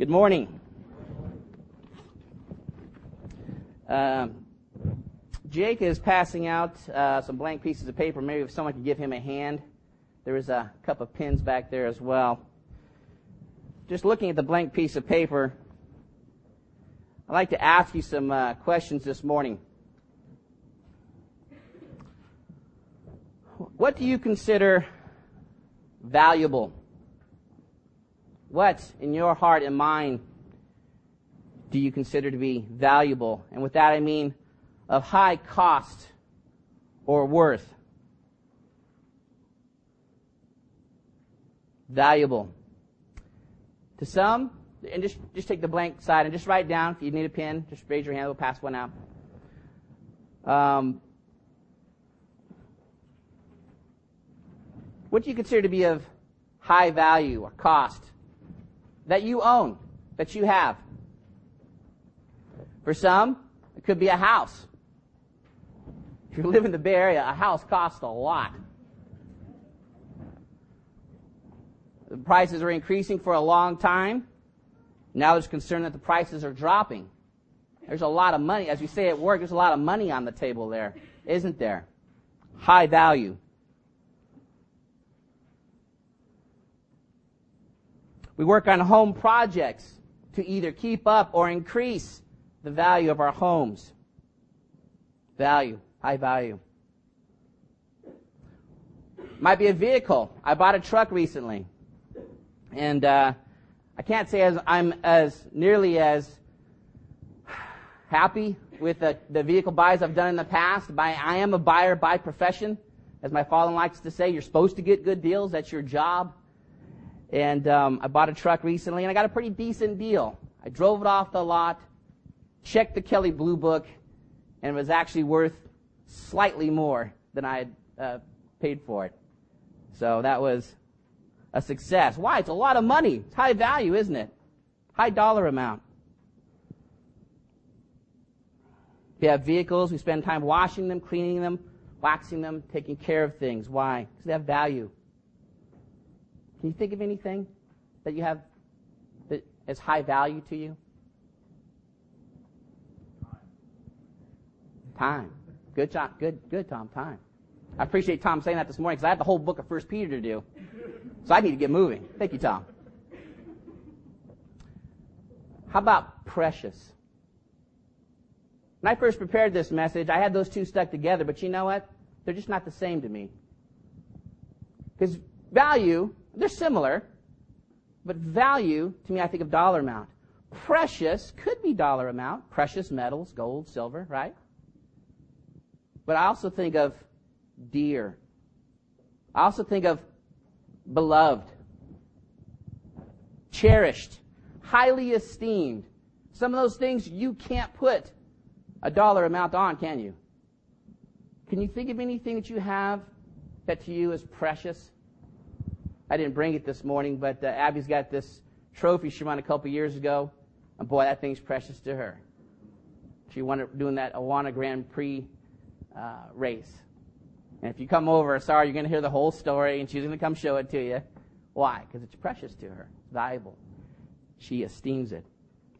Good morning. Um, Jake is passing out uh, some blank pieces of paper. Maybe if someone could give him a hand. There is a cup of pins back there as well. Just looking at the blank piece of paper, I'd like to ask you some uh, questions this morning. What do you consider valuable? What in your heart and mind do you consider to be valuable? And with that I mean of high cost or worth. Valuable. To some, and just, just take the blank side and just write down. If you need a pen, just raise your hand. We'll pass one out. Um, what do you consider to be of high value or cost that you own, that you have? For some, it could be a house. If you live in the Bay Area, a house costs a lot. The prices are increasing for a long time. Now there's concern that the prices are dropping. There's a lot of money, as we say at work, there's a lot of money on the table there, isn't there? High value. We work on home projects to either keep up or increase the value of our homes. Value, high value. Might be a vehicle. I bought a truck recently. And uh, I can't say as I'm as nearly as happy with the, the vehicle buys I've done in the past. By, I am a buyer by profession. As my father likes to say, you're supposed to get good deals. That's your job. And um, I bought a truck recently, and I got a pretty decent deal. I drove it off the lot checked the Kelley Blue Book, and it was actually worth slightly more than I had uh, paid for it. So that was a success. Why? It's a lot of money. It's high value, isn't it? High dollar amount. We have vehicles. We spend time washing them, cleaning them, waxing them, taking care of things. Why? Because they have value. Can you think of anything that you have that is high value to you? Time. Good job. Good, good, Tom. Time. I appreciate Tom saying that this morning because I had the whole book of First Peter to do. So I need to get moving. Thank you, Tom. How about precious? When I first prepared this message, I had those two stuck together, but you know what? They're just not the same to me. Because value, they're similar, but value, to me, I think of dollar amount. Precious could be dollar amount. Precious metals, gold, silver, right? But I also think of dear. I also think of beloved, cherished, highly esteemed. Some of those things you can't put a dollar amount on, can you? Can you think of anything that you have that to you is precious? I didn't bring it this morning, but uh, Abby's got this trophy she won a couple years ago. And boy, that thing's precious to her. She won it doing that Awana Grand Prix uh, race. And if you come over, sorry, you're going to hear the whole story, and she's going to come show it to you. Why? Because it's precious to her. It's valuable. She esteems it.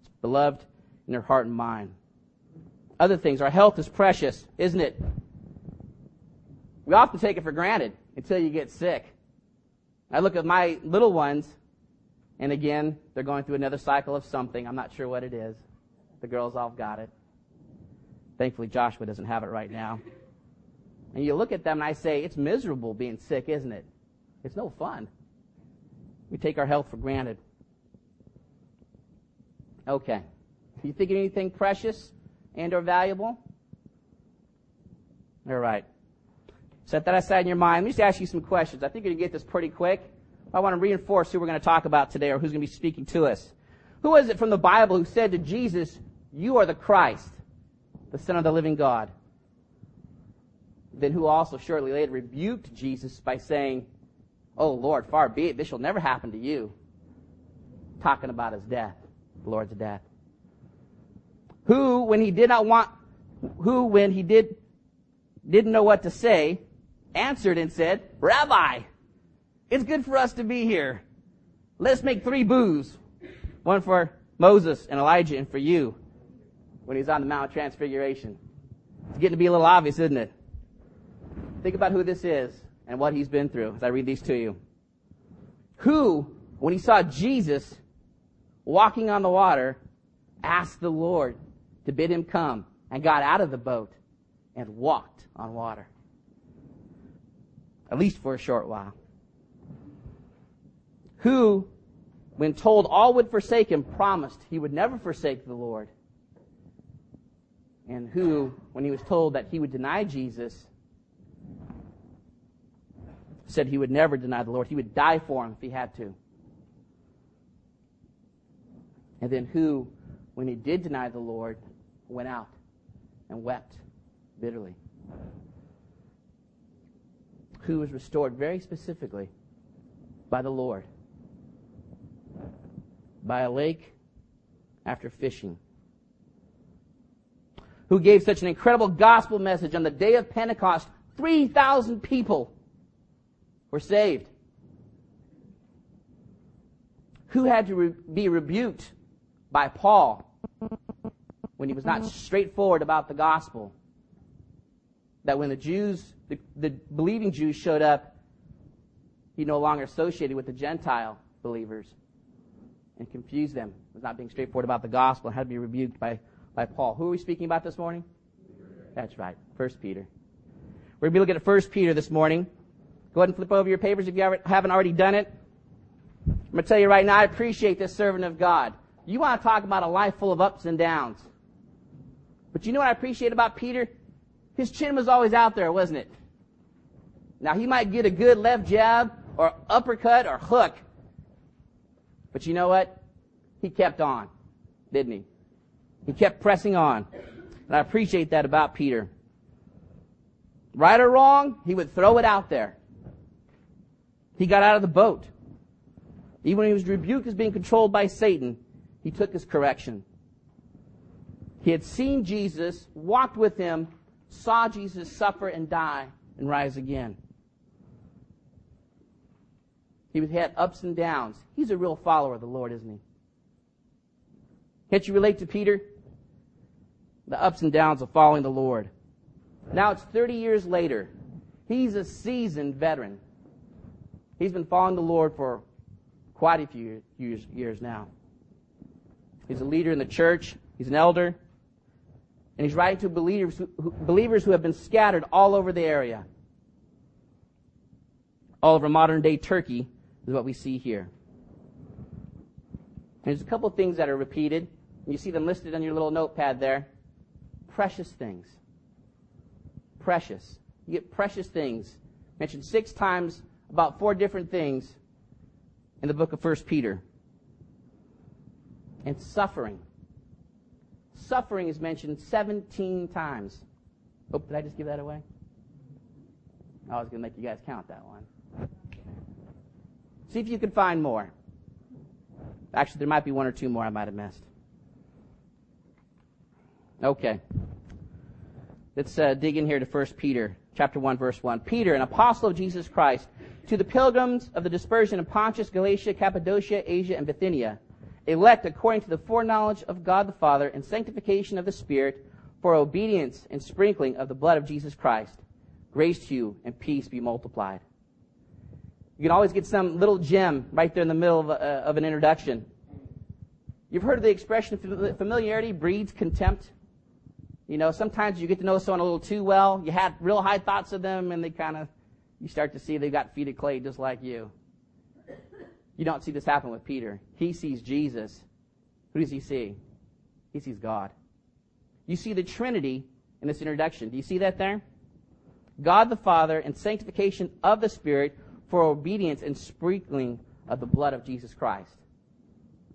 It's beloved in her heart and mind. Other things. Our health is precious, isn't it? We often take it for granted until you get sick. I look at my little ones, and again, they're going through another cycle of something. I'm not sure what it is. The girls all got it. Thankfully, Joshua doesn't have it right now. And you look at them and I say, it's miserable being sick, isn't it? It's no fun. We take our health for granted. Okay. You think of anything precious and or valuable? All right. Set that aside in your mind. Let me just ask you some questions. I think you're going to get this pretty quick. I want to reinforce who we're going to talk about today or who's going to be speaking to us. Who is it from the Bible who said to Jesus, You are the Christ? the Son of the living God. Then who also shortly later rebuked Jesus by saying, Oh Lord, far be it, this shall never happen to you. Talking about his death, the Lord's death. Who, when he did not want, who, when he did, didn't know what to say, answered and said, Rabbi, it's good for us to be here. Let's make three boos. one for Moses and Elijah and for you when he's on the Mount of Transfiguration. It's getting to be a little obvious, isn't it? Think about who this is and what he's been through as I read these to you. Who, when he saw Jesus walking on the water, asked the Lord to bid him come and got out of the boat and walked on water. At least for a short while. Who, when told all would forsake him, promised he would never forsake the Lord. And who, when he was told that he would deny Jesus, said he would never deny the Lord. He would die for him if he had to. And then who, when he did deny the Lord, went out and wept bitterly. Who was restored very specifically by the Lord, by a lake after fishing. Who gave such an incredible gospel message on the day of Pentecost, 3,000 people were saved. Who had to re- be rebuked by Paul when he was not straightforward about the gospel? That when the Jews, the, the believing Jews showed up, he no longer associated with the Gentile believers and confused them, was not being straightforward about the gospel, and had to be rebuked by, by Paul. Who are we speaking about this morning? That's right, First Peter. We're going to be looking at First Peter this morning. Go ahead and flip over your papers if you haven't already done it. I'm going to tell you right now, I appreciate this servant of God. You want to talk about a life full of ups and downs. But you know what I appreciate about Peter? His chin was always out there, wasn't it? Now he might get a good left jab or uppercut or hook. But you know what? He kept on, didn't he? He kept pressing on. And I appreciate that about Peter. Right or wrong, he would throw it out there. He got out of the boat. Even when he was rebuked as being controlled by Satan, he took his correction. He had seen Jesus, walked with him, saw Jesus suffer and die and rise again. He had ups and downs. He's a real follower of the Lord, isn't he? Can't you relate to Peter? The ups and downs of following the Lord. Now it's 30 years later. He's a seasoned veteran. He's been following the Lord for quite a few years, now. He's a leader in the church. He's an elder. And he's writing to believers who, believers who have been scattered all over the area. All over modern day Turkey is what we see here. There's a couple things that are repeated. You see them listed on your little notepad there. Precious things. Precious. You get precious things. Mentioned six times about four different things in the book of 1 Peter. And suffering. Suffering is mentioned 17 times. Oh, did I just give that away? I was going to make you guys count that one. See if you can find more. Actually, there might be one or two more I might have missed. Okay. Let's uh, dig in here to 1 Peter chapter 1 verse 1. Peter, an apostle of Jesus Christ, to the pilgrims of the dispersion of Pontus, Galatia, Cappadocia, Asia, and Bithynia, elect according to the foreknowledge of God the Father and sanctification of the Spirit for obedience and sprinkling of the blood of Jesus Christ. Grace to you and peace be multiplied. You can always get some little gem right there in the middle of, a, uh, of an introduction. You've heard of the expression familiarity breeds contempt. You know, sometimes you get to know someone a little too well. You had real high thoughts of them and they kind of you start to see they've got feet of clay just like you. You don't see this happen with Peter. He sees Jesus. Who does he see? He sees God. You see the Trinity in this introduction. Do you see that there? God the Father and sanctification of the Spirit for obedience and sprinkling of the blood of Jesus Christ.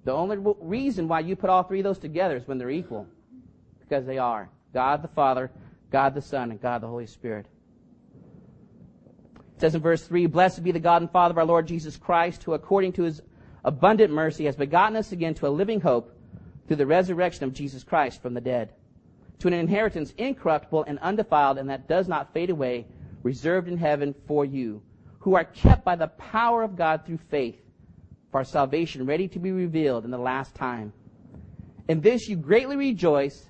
The only reason why you put all three of those together is when they're equal. Because they are. God the Father, God the Son, and God the Holy Spirit. It says in verse 3, Blessed be the God and Father of our Lord Jesus Christ, who according to his abundant mercy has begotten us again to a living hope through the resurrection of Jesus Christ from the dead, to an inheritance incorruptible and undefiled and that does not fade away, reserved in heaven for you, who are kept by the power of God through faith for salvation ready to be revealed in the last time. In this you greatly rejoice,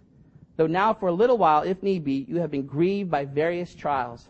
though now for a little while, if need be, you have been grieved by various trials,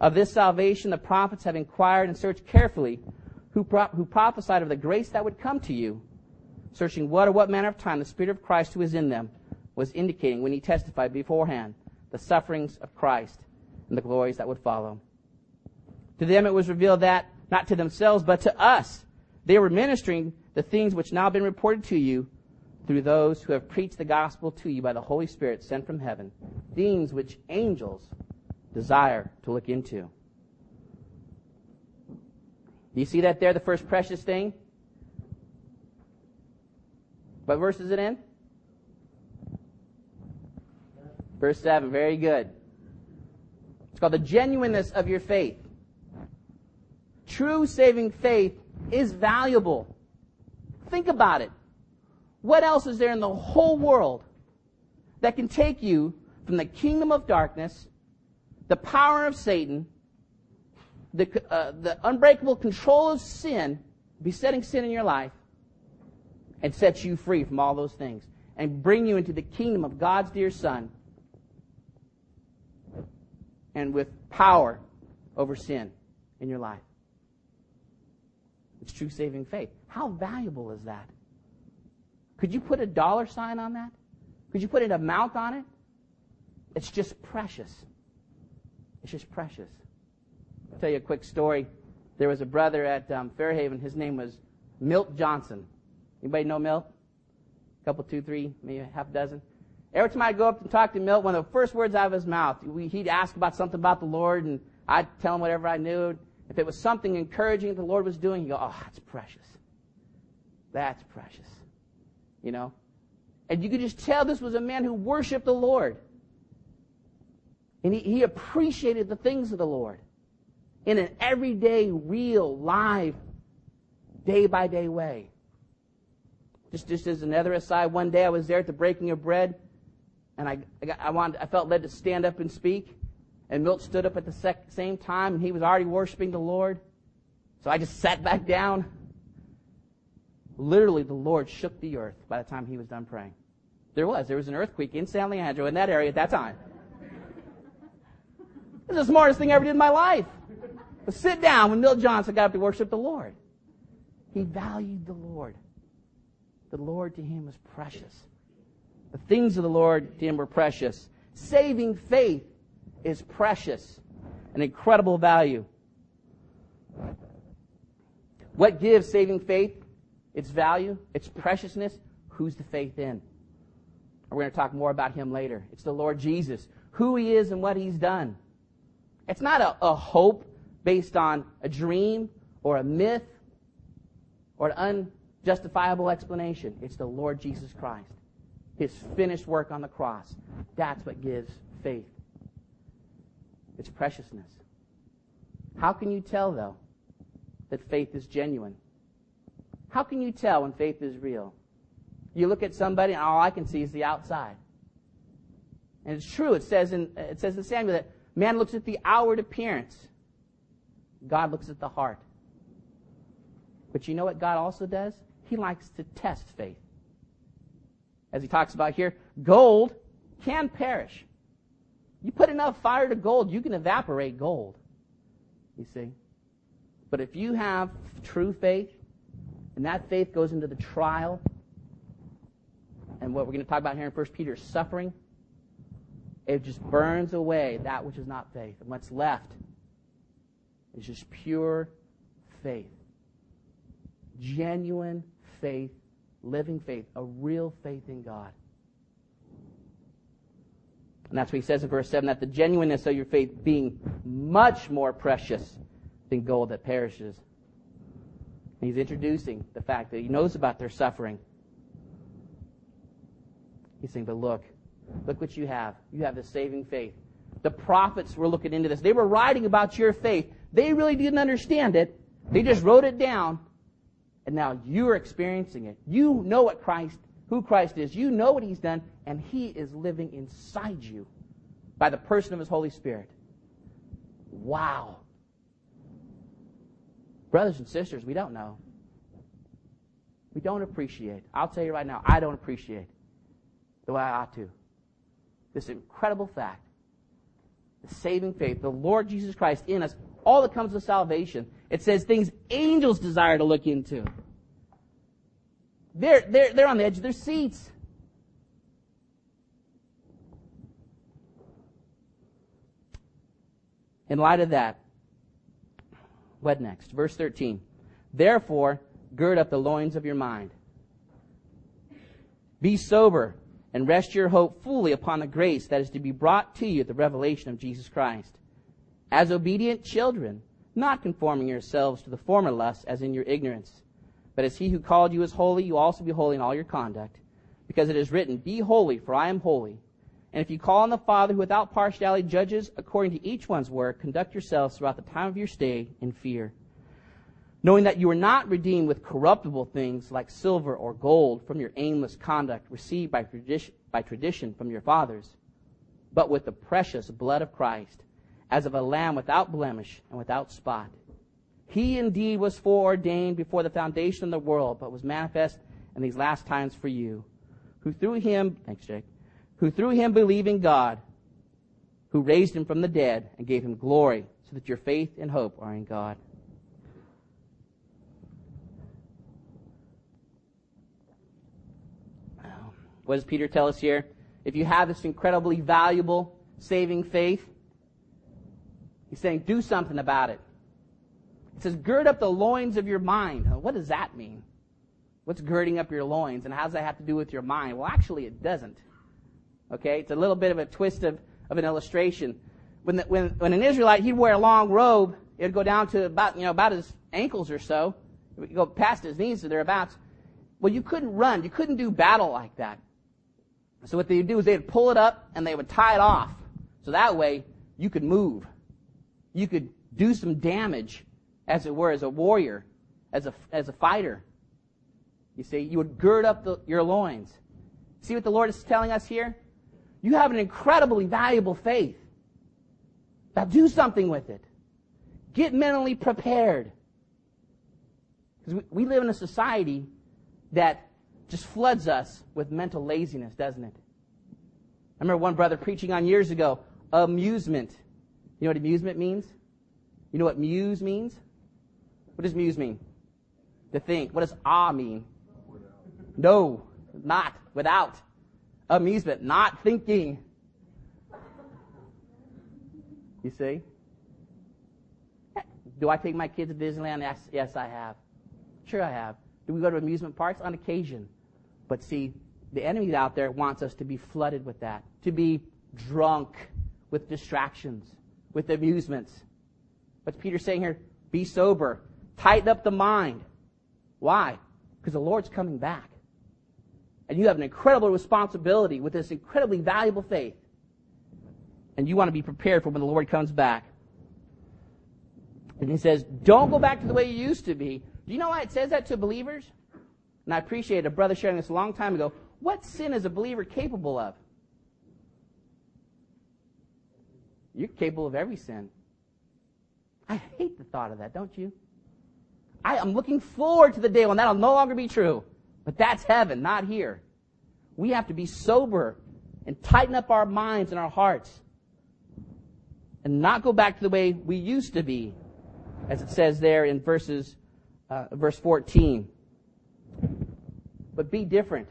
Of this salvation the prophets have inquired and searched carefully, who, pro- who prophesied of the grace that would come to you, searching what or what manner of time the Spirit of Christ who is in them was indicating when he testified beforehand the sufferings of Christ and the glories that would follow. To them it was revealed that, not to themselves, but to us, they were ministering the things which now have been reported to you through those who have preached the gospel to you by the Holy Spirit sent from heaven, things which angels desire to look into. Do you see that there, the first precious thing? What verse is it in? Verse 7, very good. It's called the genuineness of your faith. True saving faith is valuable. Think about it. What else is there in the whole world that can take you from the kingdom of darkness, the power of Satan, the, uh, the unbreakable control of sin, besetting sin in your life, and set you free from all those things and bring you into the kingdom of God's dear Son and with power over sin in your life? It's true saving faith. How valuable is that? Could you put a dollar sign on that? Could you put an amount on it? It's just precious. It's just precious. I'll tell you a quick story. There was a brother at um, Fairhaven. His name was Milt Johnson. Anybody know Milt? A couple, two, three, maybe a half dozen. Every time I'd go up and talk to Milt, one of the first words out of his mouth, he'd ask about something about the Lord, and I'd tell him whatever I knew. If it was something encouraging the Lord was doing, he'd go, oh, that's precious. That's precious. You know? And you could just tell this was a man who worshiped the Lord. And he, he appreciated the things of the Lord in an everyday, real, live, day by day way. Just, just as another aside, one day I was there at the breaking of bread, and I, I, got, I, wanted, I felt led to stand up and speak. And Milt stood up at the sec- same time, and he was already worshiping the Lord. So I just sat back down. Literally, the Lord shook the earth by the time he was done praying. There was. There was an earthquake in San Leandro in that area at that time. It was the smartest thing I ever did in my life. To sit down when Milt Johnson got up to worship the Lord. He valued the Lord. The Lord to him was precious. The things of the Lord to him were precious. Saving faith is precious, an incredible value. What gives saving faith its value, its preciousness? Who's the faith in? We're going to talk more about him later. It's the Lord Jesus, who he is and what he's done. It's not a, a hope based on a dream or a myth or an unjustifiable explanation. It's the Lord Jesus Christ, his finished work on the cross. That's what gives faith its preciousness. How can you tell, though, that faith is genuine? How can you tell when faith is real? You look at somebody, and all I can see is the outside. And it's true. It says in it says in Samuel that man looks at the outward appearance. God looks at the heart. But you know what God also does? He likes to test faith. As he talks about here, gold can perish. You put enough fire to gold, you can evaporate gold. You see? But if you have true faith, and that faith goes into the trial, and what we're going to talk about here in 1 Peter is suffering, it just burns away that which is not faith. And what's left is just pure faith. Genuine faith, living faith, a real faith in God. And that's what he says in verse 7 that the genuineness of your faith being much more precious than gold that perishes. And he's introducing the fact that he knows about their suffering. He's saying, but look, look what you have. You have the saving faith. The prophets were looking into this. They were writing about your faith. They really didn't understand it. They just wrote it down. And now you're experiencing it. You know what Christ, who Christ is. You know what he's done. And he is living inside you by the person of his Holy Spirit. Wow. Brothers and sisters, we don't know. We don't appreciate. I'll tell you right now, I don't appreciate the way I ought to. This incredible fact. The saving faith, the Lord Jesus Christ in us, all that comes with salvation. It says things angels desire to look into. They're, they're, they're on the edge of their seats. In light of that, what next? Verse 13. Therefore, gird up the loins of your mind. Be sober and rest your hope fully upon the grace that is to be brought to you at the revelation of Jesus Christ. As obedient children, not conforming yourselves to the former lusts as in your ignorance, but as he who called you is holy, you also be holy in all your conduct, because it is written, Be holy, for I am holy. And if you call on the Father who without partiality judges according to each one's work, conduct yourselves throughout the time of your stay in fear. Knowing that you are not redeemed with corruptible things like silver or gold from your aimless conduct received by tradition, by tradition from your fathers, but with the precious blood of Christ, as of a lamb without blemish and without spot. He indeed was foreordained before the foundation of the world, but was manifest in these last times for you, who through him, thanks Jake, who through him believe in God, who raised him from the dead and gave him glory, so that your faith and hope are in God. What does Peter tell us here? If you have this incredibly valuable saving faith, he's saying, do something about it. It says, gird up the loins of your mind. What does that mean? What's girding up your loins, and how does that have to do with your mind? Well, actually, it doesn't. Okay, it's a little bit of a twist of, of an illustration. When, the, when, when an Israelite, he'd wear a long robe, it'd go down to about, you know, about his ankles or so. It would go past his knees to thereabouts. Well, you couldn't run. You couldn't do battle like that. So what they would do is they'd pull it up and they would tie it off. So that way you could move. You could do some damage, as it were, as a warrior, as a, as a fighter. You see, you would gird up the, your loins. See what the Lord is telling us here? You have an incredibly valuable faith. Now do something with it. Get mentally prepared. Because we, we live in a society that just floods us with mental laziness, doesn't it? I remember one brother preaching on years ago, amusement. You know what amusement means? You know what muse means? What does muse mean? To think. What does ah mean? No, not, without amusement, not thinking. You see? Do I take my kids to Disneyland? Yes, yes, I have. Sure, I have. Do we go to amusement parks? On occasion. But see, the enemy out there wants us to be flooded with that, to be drunk with distractions, with amusements. What's Peter saying here? Be sober. Tighten up the mind. Why? Because the Lord's coming back. And you have an incredible responsibility with this incredibly valuable faith. And you want to be prepared for when the Lord comes back. And he says, don't go back to the way you used to be. Do you know why it says that to believers? And I appreciate a brother sharing this a long time ago. What sin is a believer capable of? You're capable of every sin. I hate the thought of that, don't you? I am looking forward to the day when that'll no longer be true. But that's heaven, not here. We have to be sober and tighten up our minds and our hearts and not go back to the way we used to be, as it says there in verses, uh, verse 14. But be different.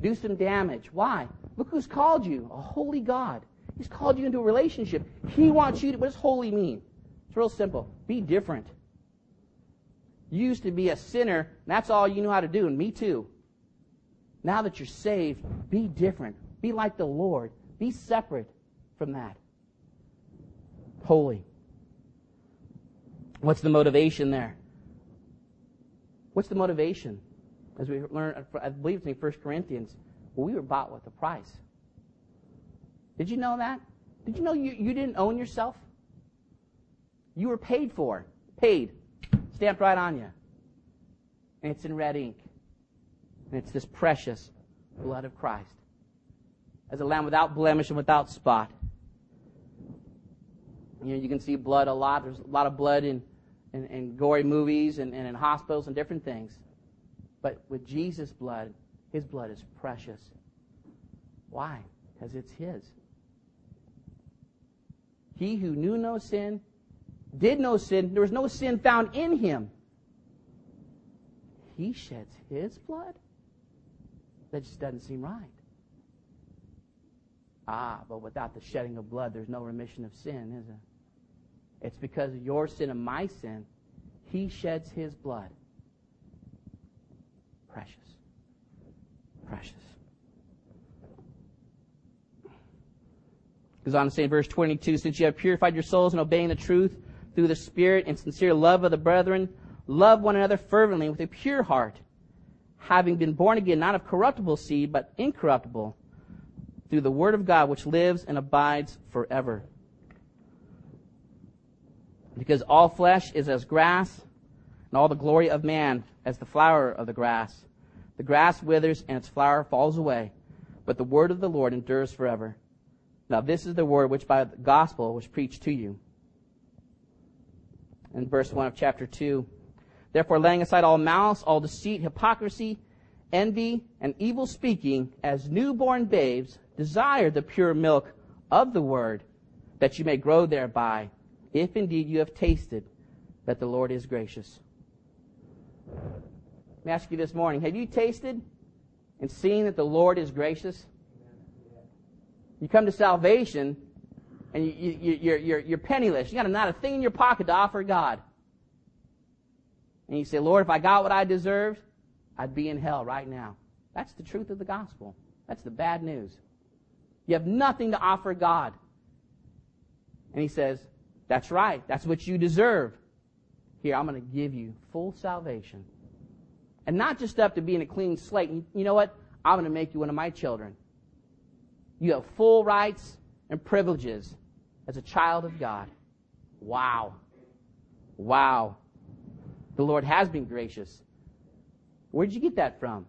Do some damage. Why? Look who's called you. A holy God. He's called you into a relationship. He wants you to, what does holy mean? It's real simple. Be different. You used to be a sinner, and that's all you knew how to do, and me too. Now that you're saved, be different. Be like the Lord. Be separate from that. Holy. What's the motivation there? What's the motivation? As we learn, I believe it's in 1 Corinthians, we were bought with a price. Did you know that? Did you know you, you didn't own yourself? You were paid for. Paid. Stamped right on you. And it's in red ink. And it's this precious blood of Christ. As a lamb without blemish and without spot. You know, you can see blood a lot. There's a lot of blood in, in, in gory movies and, and in hospitals and different things. But with Jesus' blood, his blood is precious. Why? Because it's his. He who knew no sin did no sin. There was no sin found in him. He sheds his blood? That just doesn't seem right. Ah, but without the shedding of blood, there's no remission of sin, is it? It's because of your sin and my sin, he sheds his blood. Precious. Precious. Goes on to say in verse 22, since you have purified your souls in obeying the truth through the Spirit and sincere love of the brethren, love one another fervently with a pure heart, having been born again, not of corruptible seed, but incorruptible, through the Word of God, which lives and abides forever. Because all flesh is as grass, and all the glory of man as the flower of the grass. The grass withers and its flower falls away, but the word of the Lord endures forever. Now this is the word which by the gospel was preached to you in verse 1 of chapter 2. Therefore, laying aside all malice, all deceit, hypocrisy, envy, and evil speaking, as newborn babes, desire the pure milk of the word, that you may grow thereby, if indeed you have tasted that the Lord is gracious. Let me ask you this morning have you tasted and seen that the Lord is gracious? You come to salvation and you, you, you're, you're, you're penniless. You got not a thing in your pocket to offer God. And you say, Lord, if I got what I deserved, I'd be in hell right now. That's the truth of the gospel. That's the bad news. You have nothing to offer God. And he says, That's right. That's what you deserve. Here, I'm going to give you full salvation. And not just up to being a clean slate. You know what? I'm going to make you one of my children. You have full rights and privileges as a child of God. Wow. Wow. The Lord has been gracious. Where did you get that from?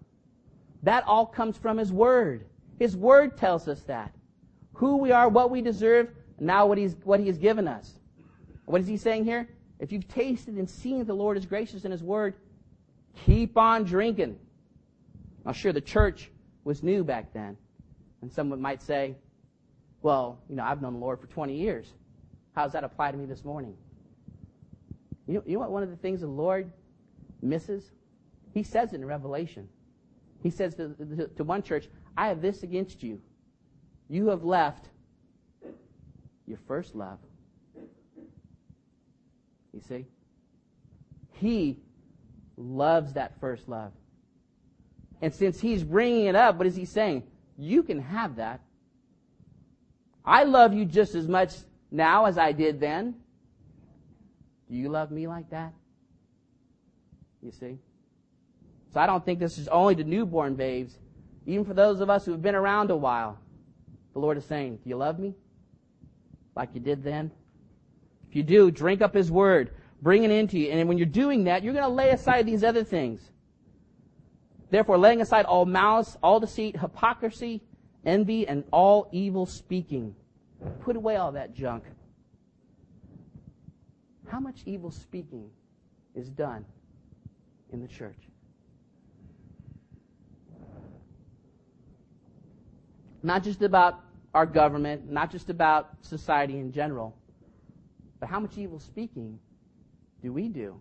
That all comes from His Word. His Word tells us that. Who we are, what we deserve, now what He's, what he has given us. What is He saying here? If you've tasted and seen that the Lord is gracious in His Word, keep on drinking. Now, sure, the church was new back then. And someone might say, well, you know, I've known the Lord for 20 years. How does that apply to me this morning? You know, you know what one of the things the Lord misses? He says it in Revelation. He says to, to, to one church, I have this against you. You have left your first love. You see? He loves that first love. And since he's bringing it up, what is he saying? You can have that I love you just as much now as I did then. Do you love me like that? You see? So I don't think this is only to newborn babes. Even for those of us who have been around a while, the Lord is saying, Do you love me? Like you did then? If you do, drink up His Word. Bring it into you. And when you're doing that, you're going to lay aside these other things. Therefore, laying aside all malice, all deceit, hypocrisy, envy, and all evil speaking. Put away all that junk. How much evil speaking is done in the church? Not just about our government, not just about society in general, but how much evil speaking do we do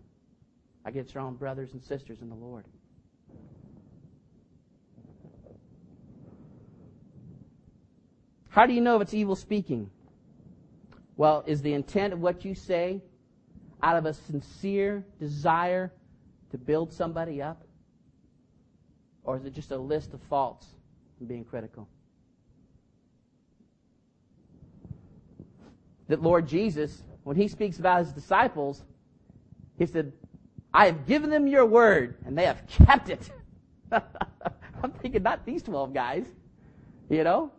against our own brothers and sisters in the Lord? How do you know if it's evil speaking? Well, is the intent of what you say out of a sincere desire to build somebody up? Or is it just a list of faults and being critical? That Lord Jesus, when he speaks about his disciples, he said, I have given them your word, and they have kept it. I'm thinking, not these 12 guys. You know?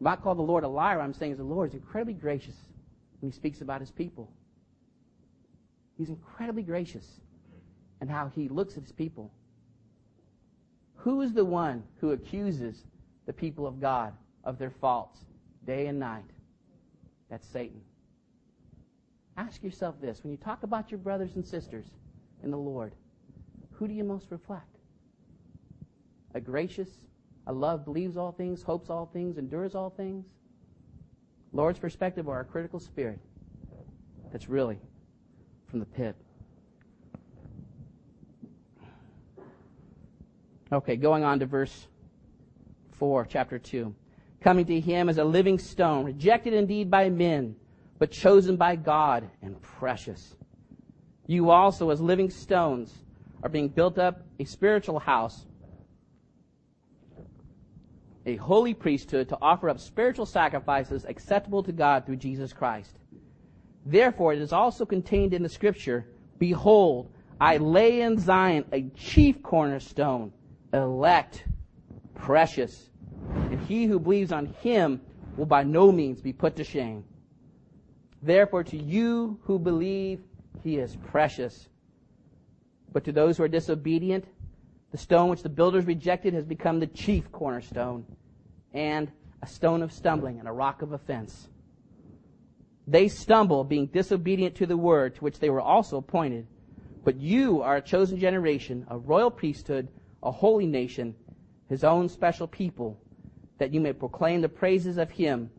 If I'm call the Lord a liar. I'm saying the Lord is incredibly gracious when he speaks about his people. He's incredibly gracious in how he looks at his people. Who is the one who accuses the people of God of their faults day and night? That's Satan. Ask yourself this when you talk about your brothers and sisters in the Lord, who do you most reflect? A gracious, a love believes all things, hopes all things, endures all things? Lord's perspective or a critical spirit that's really from the pit? Okay, going on to verse 4, chapter 2. Coming to him as a living stone, rejected indeed by men, but chosen by God and precious. You also, as living stones, are being built up a spiritual house, a holy priesthood to offer up spiritual sacrifices acceptable to God through Jesus Christ. Therefore, it is also contained in the scripture, Behold, I lay in Zion a chief cornerstone, elect, precious, and he who believes on him will by no means be put to shame. Therefore, to you who believe, he is precious. But to those who are disobedient, the stone which the builders rejected has become the chief cornerstone, and a stone of stumbling and a rock of offense. They stumble, being disobedient to the word to which they were also appointed. But you are a chosen generation, a royal priesthood, a holy nation, his own special people, that you may proclaim the praises of him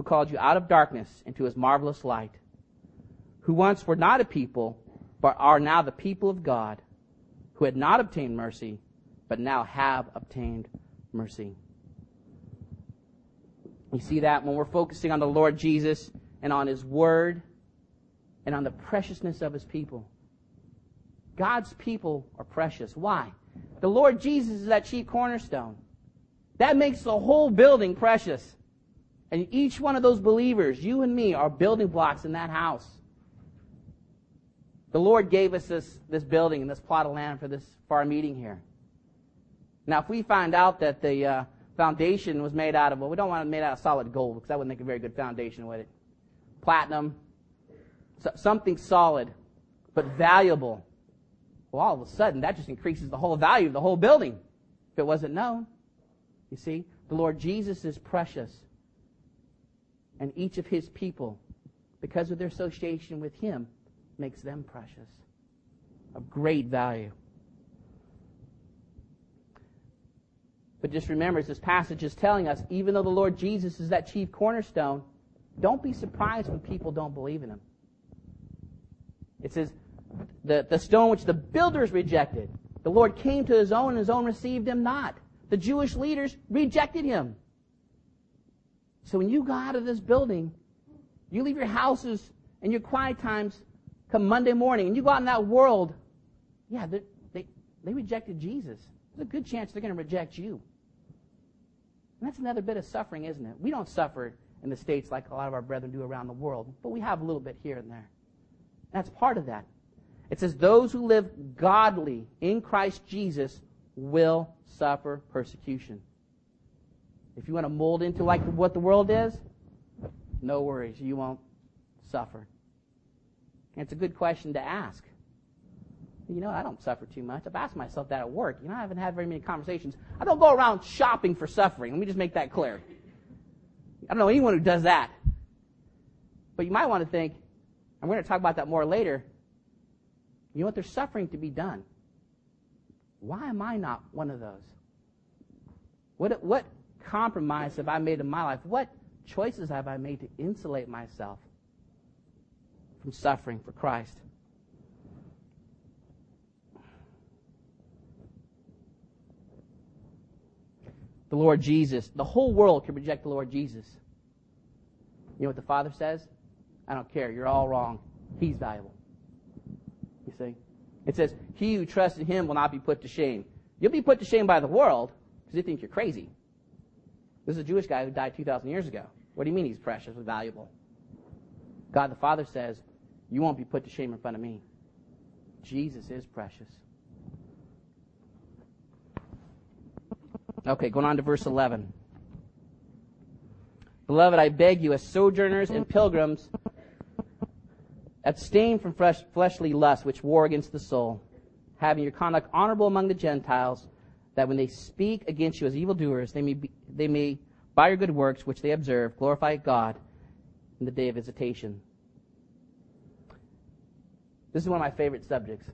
who called you out of darkness into his marvelous light, who once were not a people, but are now the people of God, who had not obtained mercy, but now have obtained mercy. You see that when we're focusing on the Lord Jesus and on his word and on the preciousness of his people. God's people are precious. Why? The Lord Jesus is that chief cornerstone. That makes the whole building precious. And each one of those believers, you and me, are building blocks in that house. The Lord gave us this, this building and this plot of land for this our meeting here. Now, if we find out that the uh, foundation was made out of, well, we don't want it made out of solid gold because that wouldn't make a very good foundation with it. Platinum, so, something solid, but valuable. Well, all of a sudden, that just increases the whole value of the whole building if it wasn't known. You see, the Lord Jesus is precious and each of his people, because of their association with him, makes them precious, of great value. But just remember, as this passage is telling us, even though the Lord Jesus is that chief cornerstone, don't be surprised when people don't believe in him. It says, the, the stone which the builders rejected, the Lord came to his own, and his own received him not. The Jewish leaders rejected him. So when you go out of this building, you leave your houses and your quiet times come Monday morning, and you go out in that world, yeah, they, they, rejected Jesus. There's a good chance they're going to reject you. And that's another bit of suffering, isn't it? We don't suffer in the States like a lot of our brethren do around the world, but we have a little bit here and there. That's part of that. It says, Those who live godly in Christ Jesus will suffer persecution. If you want to mold into like what the world is, no worries, you won't suffer. And it's a good question to ask. You know, I don't suffer too much. I've asked myself that at work. You know, I haven't had very many conversations. I don't go around shopping for suffering. Let me just make that clear. I don't know anyone who does that. But you might want to think, and we're going to talk about that more later. You know what? There's suffering to be done. Why am I not one of those? What, what compromise have I made in my life? What choices have I made to insulate myself from suffering for Christ? The Lord Jesus. The whole world can reject the Lord Jesus. You know what the Father says? I don't care. You're all wrong. He's valuable. You see? It says, He who trusts in Him will not be put to shame. You'll be put to shame by the world because they think you're crazy. This is a Jewish guy who died 2,000 years ago. What do you mean he's precious and valuable? God the Father says, You won't be put to shame in front of me. Jesus is precious. Okay, going on to verse 11. Beloved, I beg you, as sojourners and pilgrims, abstain from fleshly lusts which war against the soul, having your conduct honorable among the Gentiles, that when they speak against you as evildoers, they may, be, they may, by your good works which they observe, glorify God in the day of visitation. This is one of my favorite subjects.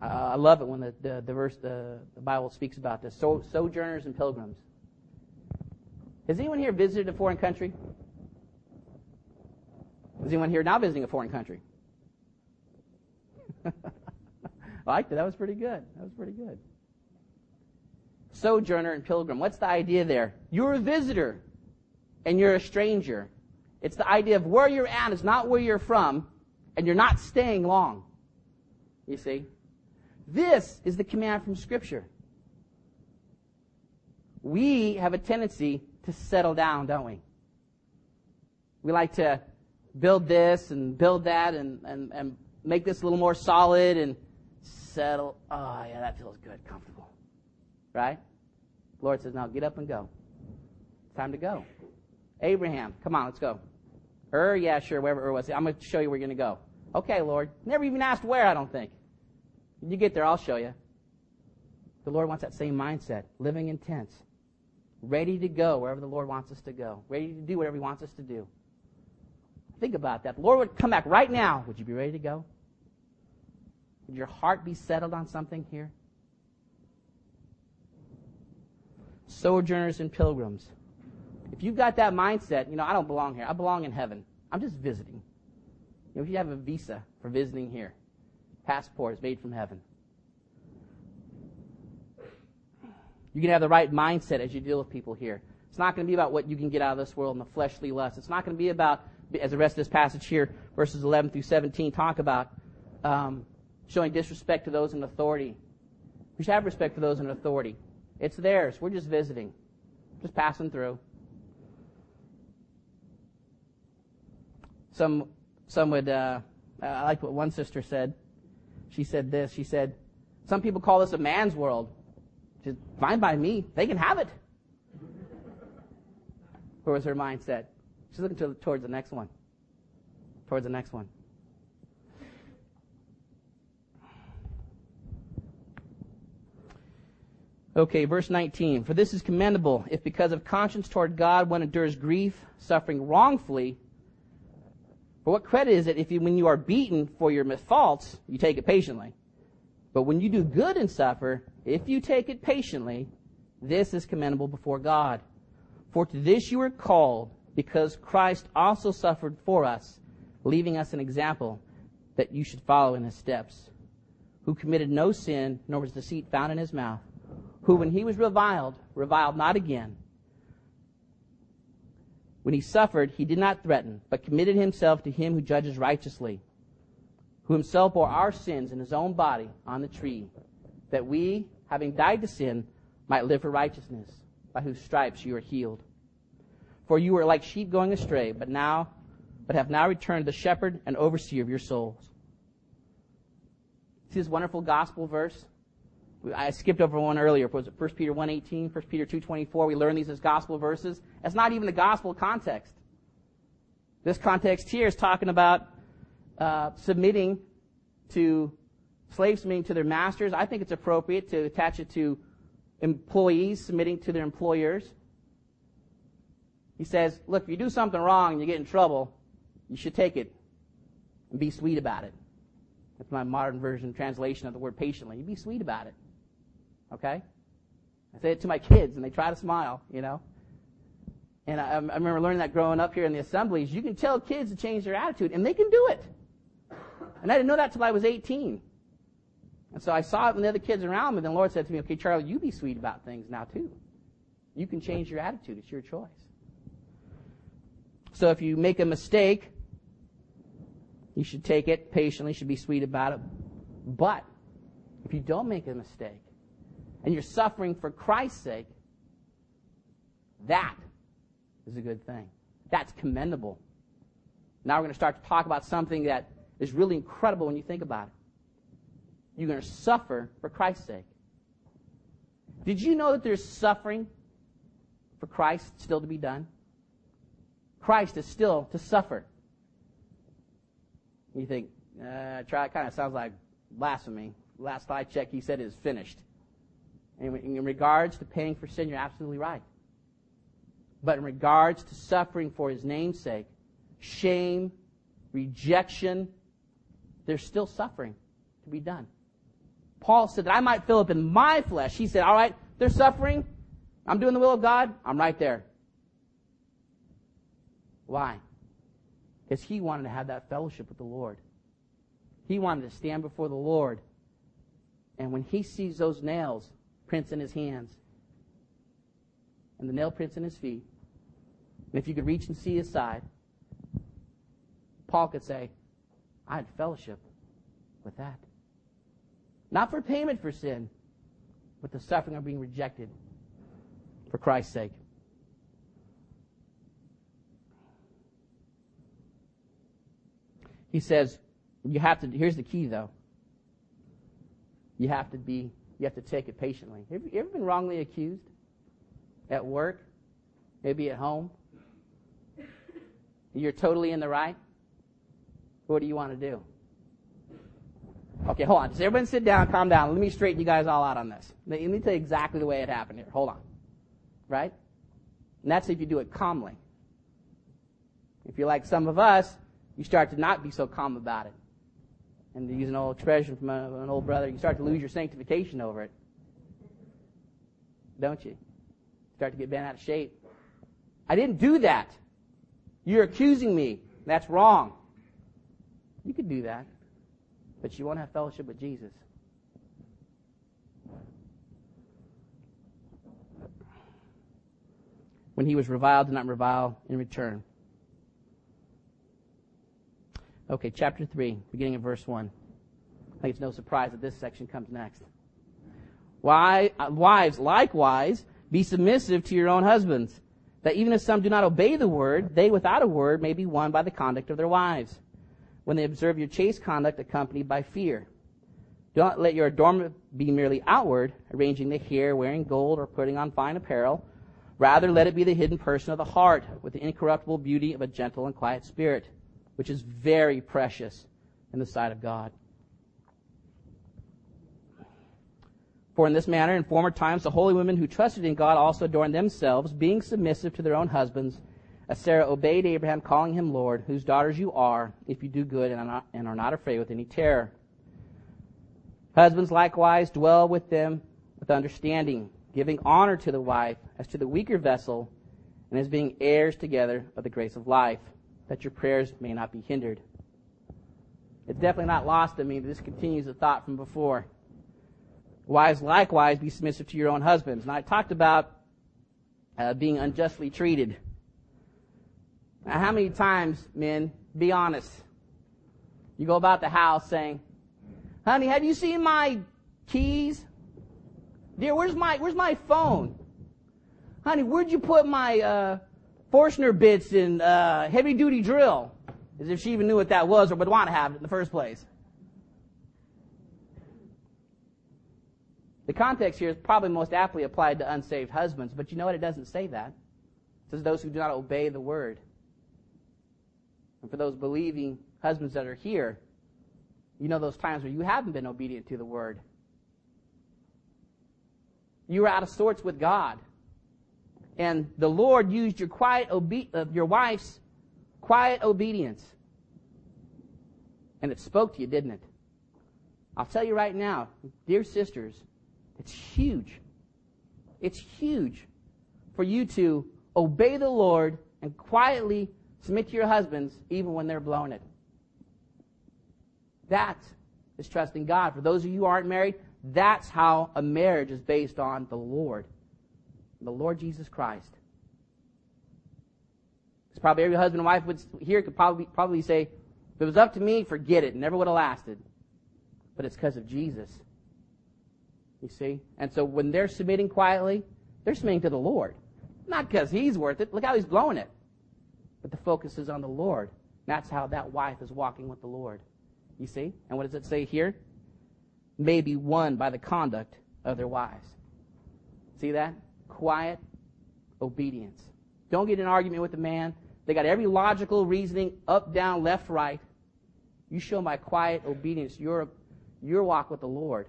I love it when the, the, the verse, the, the, Bible speaks about this. So, sojourners and pilgrims. Has anyone here visited a foreign country? Is anyone here now visiting a foreign country? I liked it. That was pretty good. That was pretty good. Sojourner and pilgrim. What's the idea there? You're a visitor and you're a stranger. It's the idea of where you're at is not where you're from, and you're not staying long. You see? This is the command from Scripture. We have a tendency to settle down, don't we? We like to build this and build that and, and, and make this a little more solid and settle. Oh, yeah, that feels good, comfortable. Right? The Lord says, now get up and go. It's time to go. Abraham, come on, let's go. Ur, yeah, sure, wherever Ur was. I'm going to show you where you're going to go. Okay, Lord. Never even asked where, I don't think. When you get there, I'll show you. The Lord wants that same mindset, living in tents, ready to go wherever the Lord wants us to go, ready to do whatever He wants us to do. Think about that. The Lord would come back right now. Would you be ready to go? Would your heart be settled on something here? Sojourners and pilgrims. If you've got that mindset, you know, I don't belong here. I belong in heaven. I'm just visiting. You know, if you have a visa for visiting here, passport is made from heaven. You can have the right mindset as you deal with people here. It's not going to be about what you can get out of this world and the fleshly lust. It's not going to be about, as the rest of this passage here, verses 11 through 17, talk about um, showing disrespect to those in authority. We should have respect for those in authority. It's theirs. We're just visiting, just passing through. Some, some would, uh, I like what one sister said. She said this. She said, some people call this a man's world. She's fine by me. They can have it. Where was her mindset? She's looking to, towards the next one. Towards the next one. Okay, verse 19. For this is commendable if because of conscience toward God one endures grief, suffering wrongfully, for what credit is it if you, when you are beaten for your faults, you take it patiently? But when you do good and suffer, if you take it patiently, this is commendable before God. For to this you are called, because Christ also suffered for us, leaving us an example that you should follow in his steps. Who committed no sin, nor was deceit found in his mouth. Who, when he was reviled, reviled not again. When he suffered, he did not threaten, but committed himself to him who judges righteously, who himself bore our sins in his own body on the tree, that we, having died to sin, might live for righteousness, by whose stripes you are healed. For you were like sheep going astray, but now, but have now returned the shepherd and overseer of your souls. See this wonderful gospel verse? I skipped over one earlier. Was it 1 Peter 1.18, 1 Peter 2.24? We learn these as gospel verses. That's not even the gospel context. This context here is talking about uh, submitting to slaves submitting to their masters. I think it's appropriate to attach it to employees submitting to their employers. He says, look, if you do something wrong and you get in trouble, you should take it and be sweet about it. That's my modern version translation of the word patiently. You be sweet about it. Okay? I say it to my kids, and they try to smile, you know. And I, I remember learning that growing up here in the assemblies. You can tell kids to change their attitude, and they can do it. And I didn't know that till I was 18. And so I saw it when the other kids around me. Then the Lord said to me, okay, Charlie, you be sweet about things now too. You can change your attitude. It's your choice. So if you make a mistake, you should take it patiently, should be sweet about it. But if you don't make a mistake, and you're suffering for Christ's sake, that is a good thing. That's commendable. Now we're going to start to talk about something that is really incredible when you think about it. You're going to suffer for Christ's sake. Did you know that there's suffering for Christ still to be done? Christ is still to suffer. You think, uh, try, kind of sounds like blasphemy. Last I checked, he said it is finished. And in regards to paying for sin, you're absolutely right. But in regards to suffering for his name's sake, shame, rejection, there's still suffering to be done. Paul said that I might fill up in my flesh. He said, all right, they're suffering. I'm doing the will of God. I'm right there. Why? Because he wanted to have that fellowship with the Lord. He wanted to stand before the Lord. And when he sees those nails prints in his hands and the nail prints in his feet, and if you could reach and see his side, Paul could say, I had fellowship with that. Not for payment for sin, but the suffering of being rejected for Christ's sake. He says, you have to, here's the key though. You have to be, you have to take it patiently. Have you ever been wrongly accused? At work? Maybe at home? You're totally in the right? What do you want to do? Okay, hold on. Just everyone sit down, calm down. Let me straighten you guys all out on this. Let me tell you exactly the way it happened here. Hold on. Right? And that's if you do it calmly. If you're like some of us, you start to not be so calm about it. And to use an old expression from an old brother, you start to lose your sanctification over it. Don't you? Start to get bent out of shape. I didn't do that. You're accusing me. That's wrong. You could do that, but you won't have fellowship with Jesus. When he was reviled, did not revile in return. Okay, chapter 3, beginning of verse 1. I think it's no surprise that this section comes next. Why, uh, wives, likewise, be submissive to your own husbands, that even if some do not obey the word, they without a word may be won by the conduct of their wives, when they observe your chaste conduct accompanied by fear. Do not let your adornment be merely outward, arranging the hair, wearing gold, or putting on fine apparel. Rather, let it be the hidden person of the heart, with the incorruptible beauty of a gentle and quiet spirit which is very precious in the sight of God. For in this manner, in former times, the holy women who trusted in God also adorned themselves, being submissive to their own husbands, as Sarah obeyed Abraham, calling him Lord, whose daughters you are, if you do good and are not, and are not afraid with any terror. Husbands likewise dwell with them with understanding, giving honor to the wife as to the weaker vessel, and as being heirs together of the grace of life that your prayers may not be hindered. It's definitely not lost on me. that This continues the thought from before. Wives, likewise, be submissive to your own husbands. And I talked about uh, being unjustly treated. Now, how many times, men, be honest, you go about the house saying, "Honey, have you seen my keys? Dear, where's my where's my phone? Honey, where'd you put my uh, Forstner bits in uh, heavy duty drill, as if she even knew what that was or would want to have it in the first place. The context here is probably most aptly applied to unsaved husbands, but you know what? It doesn't say that. It says those who do not obey the word. And for those believing husbands that are here, you know those times where you haven't been obedient to the word. You were out of sorts with God and the Lord used your quiet obe- uh, your wife's quiet obedience. And it spoke to you, didn't it? I'll tell you right now, dear sisters, it's huge. It's huge for you to obey the Lord and quietly submit to your husbands even when they're blowing it. That is trusting God. For those of you who aren't married, that's how a marriage is based on the Lord the Lord Jesus Christ. It's probably every husband and wife would here could probably probably say, if it was up to me, forget it. it never would have lasted. But it's because of Jesus. You see? And so when they're submitting quietly, they're submitting to the Lord. Not because he's worth it. Look how he's blowing it. But the focus is on the Lord. That's how that wife is walking with the Lord. You see? And what does it say here? may be won by the conduct of their wives. See that? Quiet obedience. Don't get in an argument with the man. They got every logical reasoning up, down, left, right. You show my quiet obedience, your, your walk with the Lord,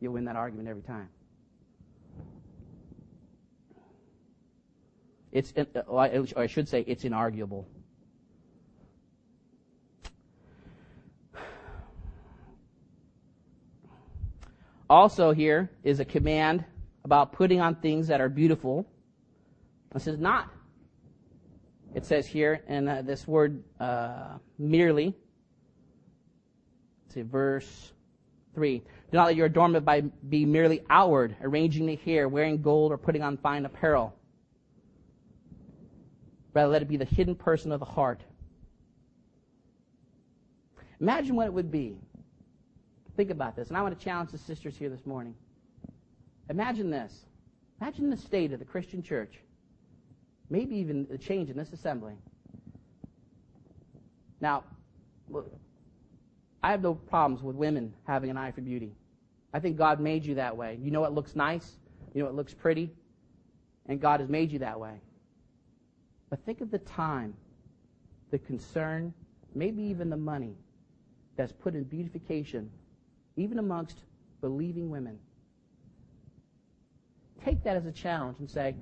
you'll win that argument every time. It's, uh, uh, or I should say, it's inarguable. Also, here is a command about putting on things that are beautiful. This is not. It says here, in uh, this word uh, merely, see verse 3. Do not let your adornment by, be merely outward, arranging the hair, wearing gold, or putting on fine apparel. Rather, let it be the hidden person of the heart. Imagine what it would be Think about this. And I want to challenge the sisters here this morning. Imagine this. Imagine the state of the Christian church. Maybe even the change in this assembly. Now, I have no problems with women having an eye for beauty. I think God made you that way. You know what looks nice? You know what looks pretty? And God has made you that way. But think of the time, the concern, maybe even the money that's put in beautification even amongst believing women. Take that as a challenge and say,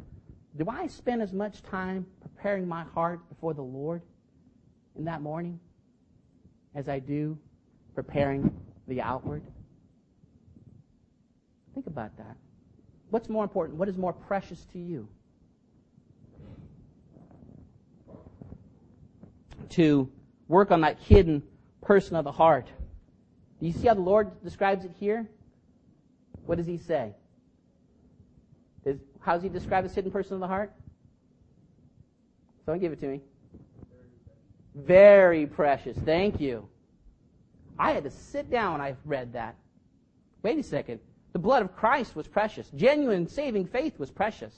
do I spend as much time preparing my heart before the Lord in that morning as I do preparing the outward? Think about that. What's more important? What is more precious to you? To work on that hidden person of the heart do you see how the Lord describes it here? What does he say? How does he describe this hidden person of the heart? Someone give it to me. Very precious. Thank you. I had to sit down when I read that. Wait a second. The blood of Christ was precious. Genuine saving faith was precious.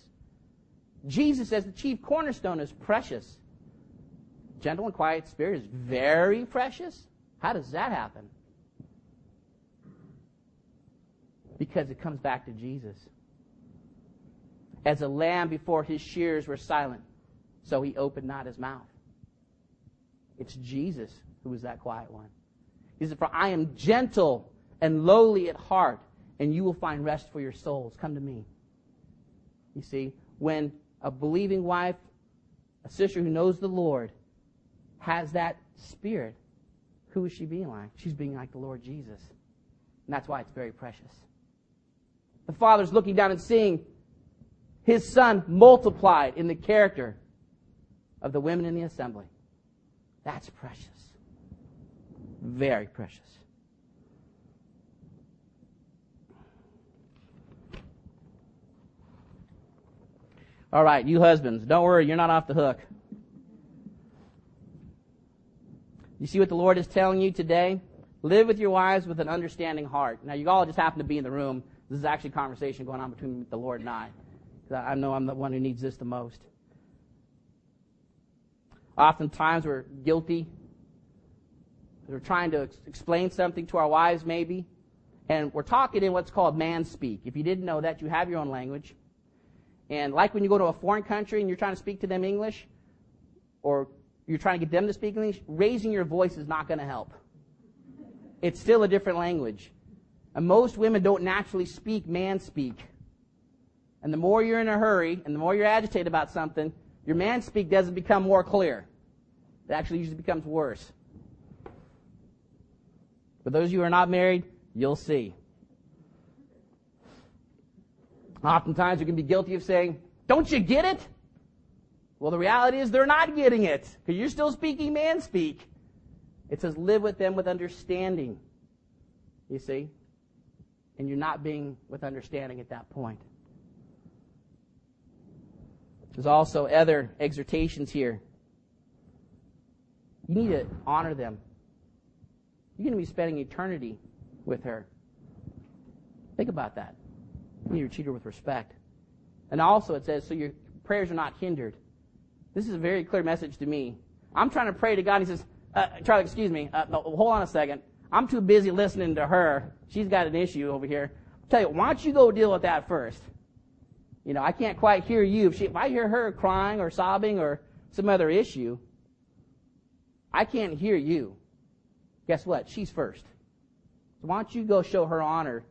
Jesus as the chief cornerstone is precious. Gentle and quiet spirit is very precious. How does that happen? Because it comes back to Jesus. As a lamb before his shears were silent, so he opened not his mouth. It's Jesus who is that quiet one. He said, For I am gentle and lowly at heart, and you will find rest for your souls. Come to me. You see, when a believing wife, a sister who knows the Lord, has that spirit, who is she being like? She's being like the Lord Jesus. And that's why it's very precious. The Father's looking down and seeing his Son multiplied in the character of the women in the assembly. That's precious. Very precious. All right, you husbands, don't worry, you're not off the hook. You see what the Lord is telling you today? Live with your wives with an understanding heart. Now, you all just happen to be in the room, this is actually a conversation going on between the Lord and I. I know I'm the one who needs this the most. Oftentimes we're guilty. We're trying to explain something to our wives, maybe, and we're talking in what's called man speak. If you didn't know that, you have your own language. And like when you go to a foreign country and you're trying to speak to them English, or you're trying to get them to speak English, raising your voice is not going to help. It's still a different language. And most women don't naturally speak man speak. And the more you're in a hurry and the more you're agitated about something, your man speak doesn't become more clear. It actually usually becomes worse. For those of you who are not married, you'll see. Oftentimes you can be guilty of saying, Don't you get it? Well, the reality is they're not getting it because you're still speaking man speak. It says, Live with them with understanding. You see? and you're not being with understanding at that point. There's also other exhortations here. You need to honor them. You're going to be spending eternity with her. Think about that. You need to treat her with respect. And also it says, so your prayers are not hindered. This is a very clear message to me. I'm trying to pray to God, and He says, uh, Charlie, excuse me, uh, hold on a second. I'm too busy listening to her. She's got an issue over here. I'll tell you, why don't you go deal with that first? You know, I can't quite hear you. If, she, if I hear her crying or sobbing or some other issue, I can't hear you. Guess what? She's first. So why don't you go show her honor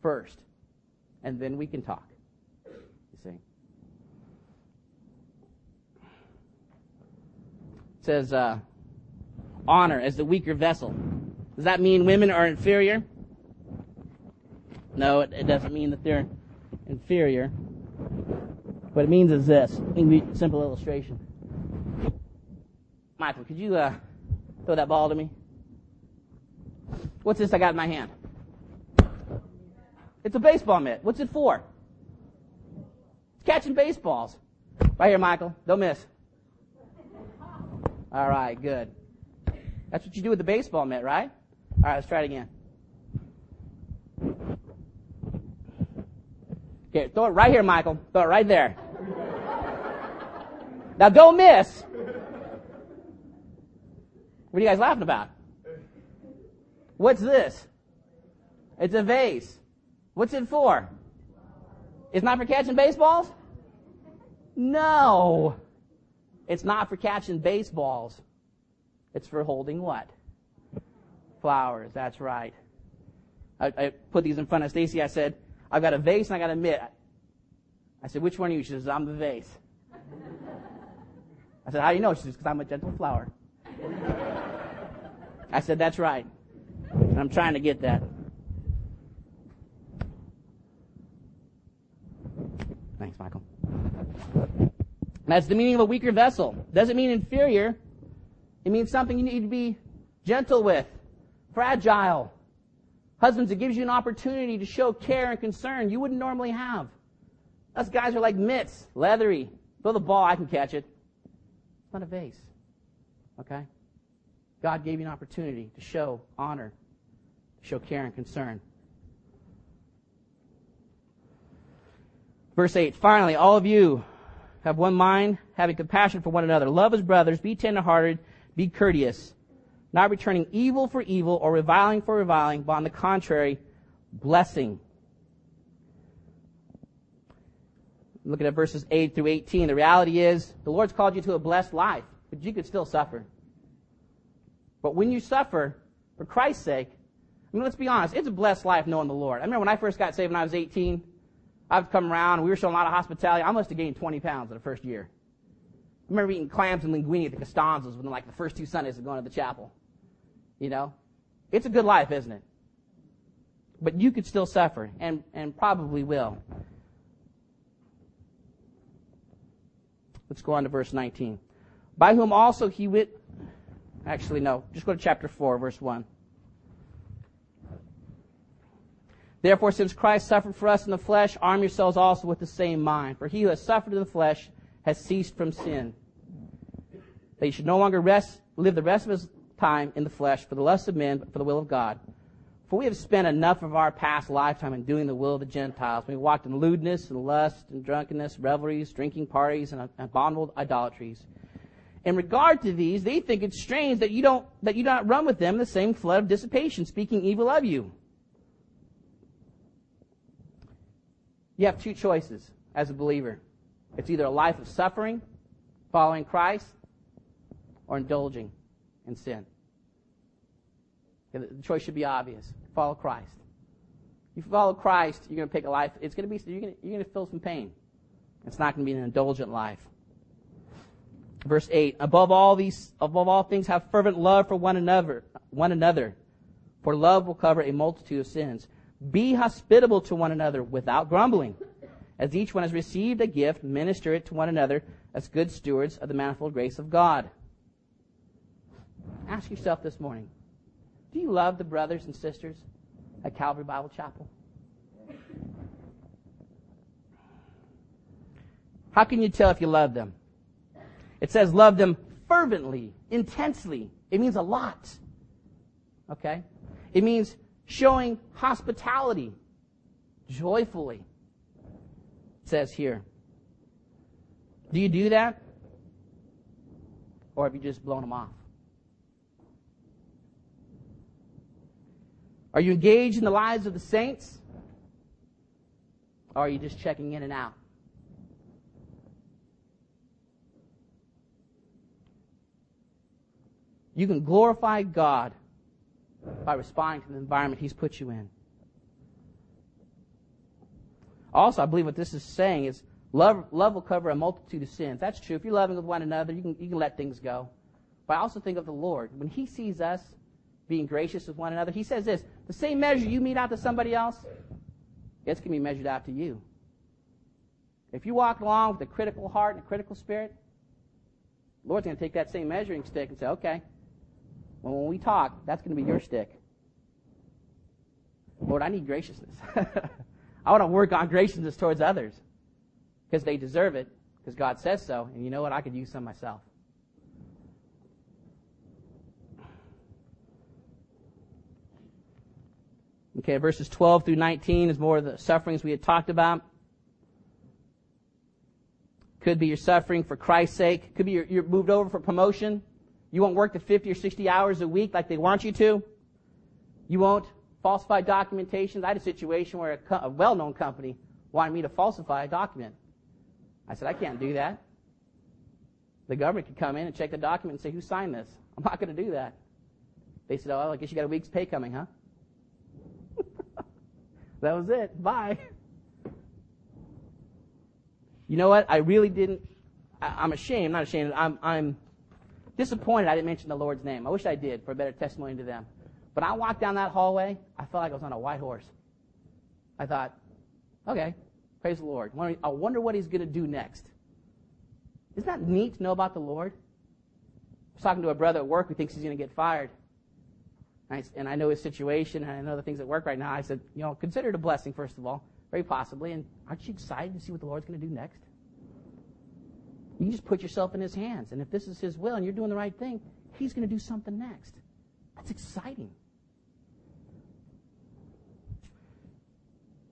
first, and then we can talk. You see? It says uh, honor as the weaker vessel. Does that mean women are inferior? No, it, it doesn't mean that they're inferior. What it means is this. Simple illustration. Michael, could you uh, throw that ball to me? What's this I got in my hand? It's a baseball mitt. What's it for? It's catching baseballs. Right here, Michael. Don't miss. All right, good. That's what you do with the baseball mitt, right? All right, let's try it again. Okay, throw it right here, Michael. Throw it right there. Now don't miss. What are you guys laughing about? What's this? It's a vase. What's it for? It's not for catching baseballs? No. It's not for catching baseballs. It's for holding what? Flowers. That's right. I, I put these in front of Stacy. I said, I've got a vase and I got a mitt. I said, which one are you? She says, I'm the vase. I said, how do you know? She says, because I'm a gentle flower. I said, that's right. I'm trying to get that. Thanks, Michael. That's the meaning of a weaker vessel. Doesn't mean inferior. It means something you need to be gentle with, fragile. Husbands, it gives you an opportunity to show care and concern you wouldn't normally have. Us guys are like mitts, leathery. Throw the ball, I can catch it. It's not a vase. Okay? God gave you an opportunity to show honor, to show care and concern. Verse 8, finally, all of you have one mind, having compassion for one another. Love as brothers, be tenderhearted, be courteous, not returning evil for evil or reviling for reviling, but on the contrary, blessing. Looking at verses 8 through 18, the reality is the Lord's called you to a blessed life, but you could still suffer. But when you suffer, for Christ's sake, I mean, let's be honest, it's a blessed life knowing the Lord. I remember when I first got saved when I was 18, I've come around, we were showing a lot of hospitality. I must have gained 20 pounds in the first year. I remember eating clams and linguine at the Costanzas within like the first two Sundays of going to the chapel. You know? It's a good life, isn't it? But you could still suffer, and, and probably will. Let's go on to verse 19. By whom also he wit. Actually, no. Just go to chapter 4, verse 1. Therefore, since Christ suffered for us in the flesh, arm yourselves also with the same mind. For he who has suffered in the flesh has ceased from sin. That he should no longer rest, live the rest of his time in the flesh for the lust of men, but for the will of God. For we have spent enough of our past lifetime in doing the will of the Gentiles. We walked in lewdness and lust and drunkenness, revelries, drinking parties, and abominable idolatries. In regard to these, they think it's strange that you don't that you don't run with them in the same flood of dissipation, speaking evil of you. You have two choices as a believer. It's either a life of suffering, following Christ, or indulging in sin. The choice should be obvious. Follow Christ. If you follow Christ, you're going to pick a life. It's going to be you're going to, you're going to feel some pain. It's not going to be an indulgent life. Verse eight: Above all these, above all things, have fervent love for one another. One another, for love will cover a multitude of sins. Be hospitable to one another without grumbling. As each one has received a gift, minister it to one another as good stewards of the manifold grace of God. Ask yourself this morning do you love the brothers and sisters at Calvary Bible Chapel? How can you tell if you love them? It says love them fervently, intensely. It means a lot. Okay? It means showing hospitality joyfully. It says here. Do you do that? Or have you just blown them off? Are you engaged in the lives of the saints? Or are you just checking in and out? You can glorify God by responding to the environment He's put you in. Also, I believe what this is saying is love, love will cover a multitude of sins. That's true. If you're loving with one another, you can, you can let things go. But I also think of the Lord. When He sees us being gracious with one another, He says this the same measure you mete out to somebody else, it's going to be measured out to you. If you walk along with a critical heart and a critical spirit, the Lord's going to take that same measuring stick and say, okay, well, when we talk, that's going to be your stick. Lord, I need graciousness. I want to work on graciousness towards others because they deserve it, because God says so. And you know what? I could use some myself. Okay, verses 12 through 19 is more of the sufferings we had talked about. Could be you're suffering for Christ's sake. Could be you're, you're moved over for promotion. You won't work the 50 or 60 hours a week like they want you to. You won't falsify documentation. I had a situation where a, co- a well-known company wanted me to falsify a document. I said, I can't do that. The government could come in and check the document and say, who signed this? I'm not going to do that. They said, oh, I guess you got a week's pay coming, huh? That was it. Bye. You know what? I really didn't. I, am ashamed. Not ashamed. I'm, I'm disappointed I didn't mention the Lord's name. I wish I did for a better testimony to them. But I walked down that hallway, I felt like I was on a white horse. I thought, okay, praise the Lord. I wonder what he's going to do next. Isn't that neat to know about the Lord? I was talking to a brother at work who thinks he's going to get fired. And I, and I know his situation, and I know the things at work right now. I said, you know, consider it a blessing, first of all, very possibly. And aren't you excited to see what the Lord's going to do next? You just put yourself in his hands. And if this is his will and you're doing the right thing, he's going to do something next. That's exciting.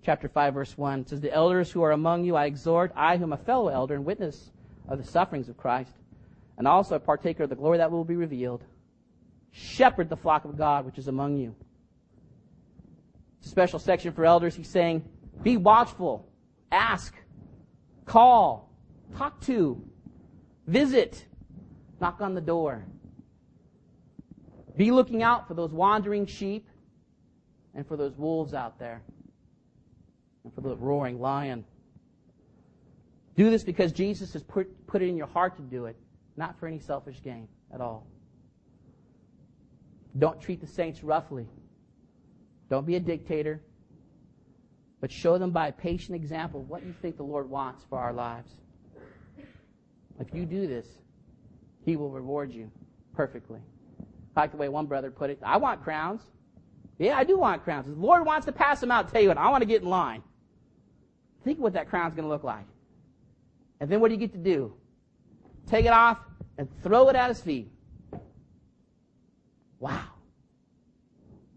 chapter 5, verse 1 says, The elders who are among you I exhort, I who am a fellow elder and witness of the sufferings of Christ, and also a partaker of the glory that will be revealed. Shepherd the flock of God which is among you. It's a special section for elders. He's saying, Be watchful, ask, call, talk to, visit, knock on the door. Be looking out for those wandering sheep and for those wolves out there and for the roaring lion. Do this because Jesus has put, put it in your heart to do it, not for any selfish gain at all. Don't treat the saints roughly. Don't be a dictator, but show them by a patient example what you think the Lord wants for our lives. If you do this, He will reward you perfectly. Like the way one brother put it. I want crowns. Yeah, I do want crowns. If the Lord wants to pass them out, tell you what, I want to get in line. Think what that crown's going to look like. And then what do you get to do? Take it off and throw it at his feet. Wow.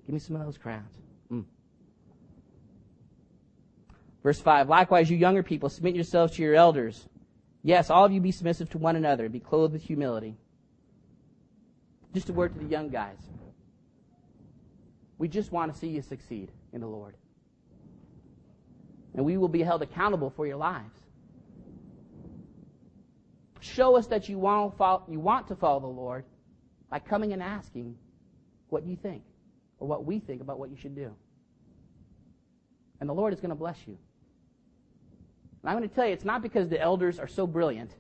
Give me some of those crowns. Mm. Verse 5 Likewise, you younger people, submit yourselves to your elders. Yes, all of you be submissive to one another, be clothed with humility. Just a word to the young guys. We just want to see you succeed in the Lord and we will be held accountable for your lives. Show us that you want, follow, you want to follow the Lord by coming and asking what you think or what we think about what you should do. And the Lord is going to bless you. And I'm going to tell you, it's not because the elders are so brilliant.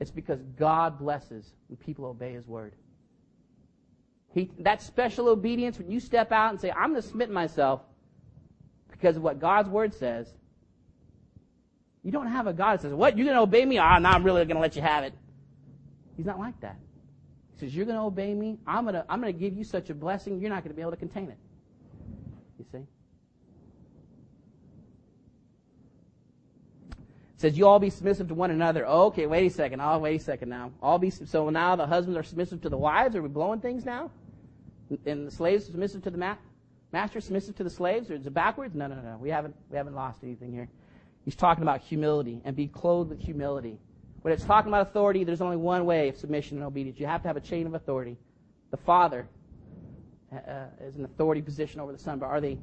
It's because God blesses when people obey His word. He, that special obedience, when you step out and say, I'm going to submit myself because of what God's word says. You don't have a God that says, What? You're going to obey me? Ah, oh, now I'm really going to let you have it. He's not like that. He says, You're going to obey me. I'm going to, I'm going to give you such a blessing, you're not going to be able to contain it. You see? It says, You all be submissive to one another. Okay, wait a second. Oh, wait a second now. All be so now the husbands are submissive to the wives. Are we blowing things now? And the slaves submissive to the mat? master submissive to the slaves, or is it backwards? No, no, no. We haven't, we haven't lost anything here. He's talking about humility and be clothed with humility. When it's talking about authority, there's only one way of submission and obedience. You have to have a chain of authority. The Father uh, as an authority position over the son, but are they?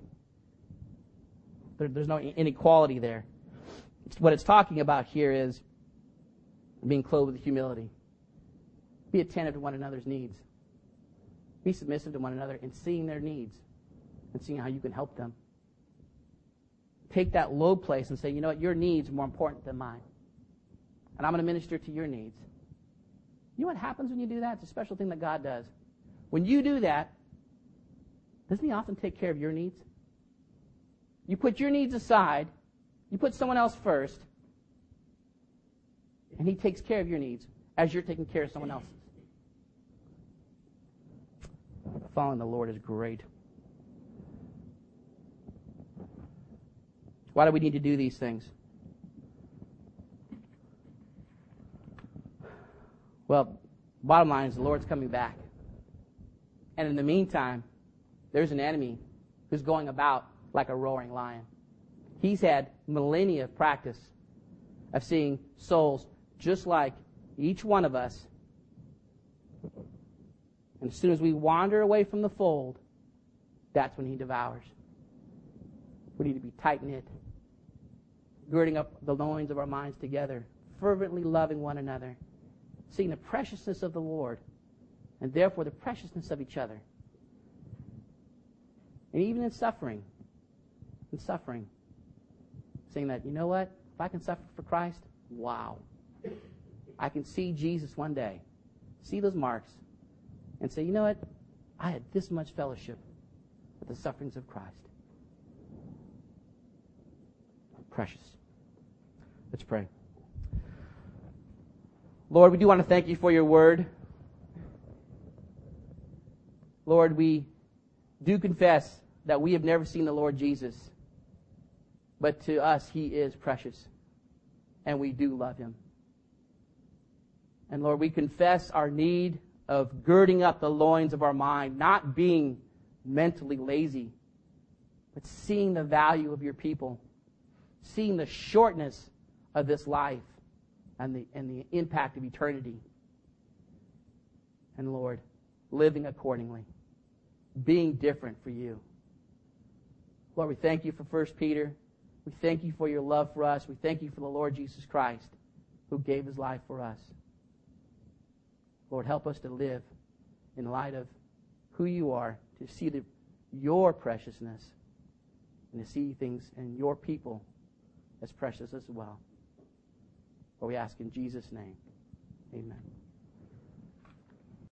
There, there's no inequality there. What it's talking about here is being clothed with humility. Be attentive to one another's needs. Be submissive to one another and seeing their needs and seeing how you can help them. Take that low place and say, you know what, your needs are more important than mine. And I'm going to minister to your needs. You know what happens when you do that? It's a special thing that God does. When you do that, doesn't He often take care of your needs? You put your needs aside, you put someone else first, and He takes care of your needs as you're taking care of someone else's. Following the Lord is great. Why do we need to do these things? Well, bottom line is the Lord's coming back. And in the meantime, there's an enemy who's going about like a roaring lion. He's had millennia of practice of seeing souls just like each one of us. And as soon as we wander away from the fold, that's when he devours. We need to be tight knit, girding up the loins of our minds together, fervently loving one another, seeing the preciousness of the Lord, and therefore the preciousness of each other. And even in suffering, in suffering, saying that, you know what? If I can suffer for Christ, wow. I can see Jesus one day, see those marks, and say, you know what? I had this much fellowship with the sufferings of Christ. Precious. Let's pray. Lord, we do want to thank you for your word. Lord, we do confess that we have never seen the Lord Jesus, but to us, he is precious, and we do love him. And Lord, we confess our need of girding up the loins of our mind, not being mentally lazy, but seeing the value of your people, seeing the shortness of this life and the, and the impact of eternity. And Lord, living accordingly, being different for you. Lord, we thank you for 1 Peter. We thank you for your love for us. We thank you for the Lord Jesus Christ who gave his life for us. Lord, help us to live in light of who you are, to see the, your preciousness, and to see things and your people as precious as well. For we ask in Jesus' name. Amen.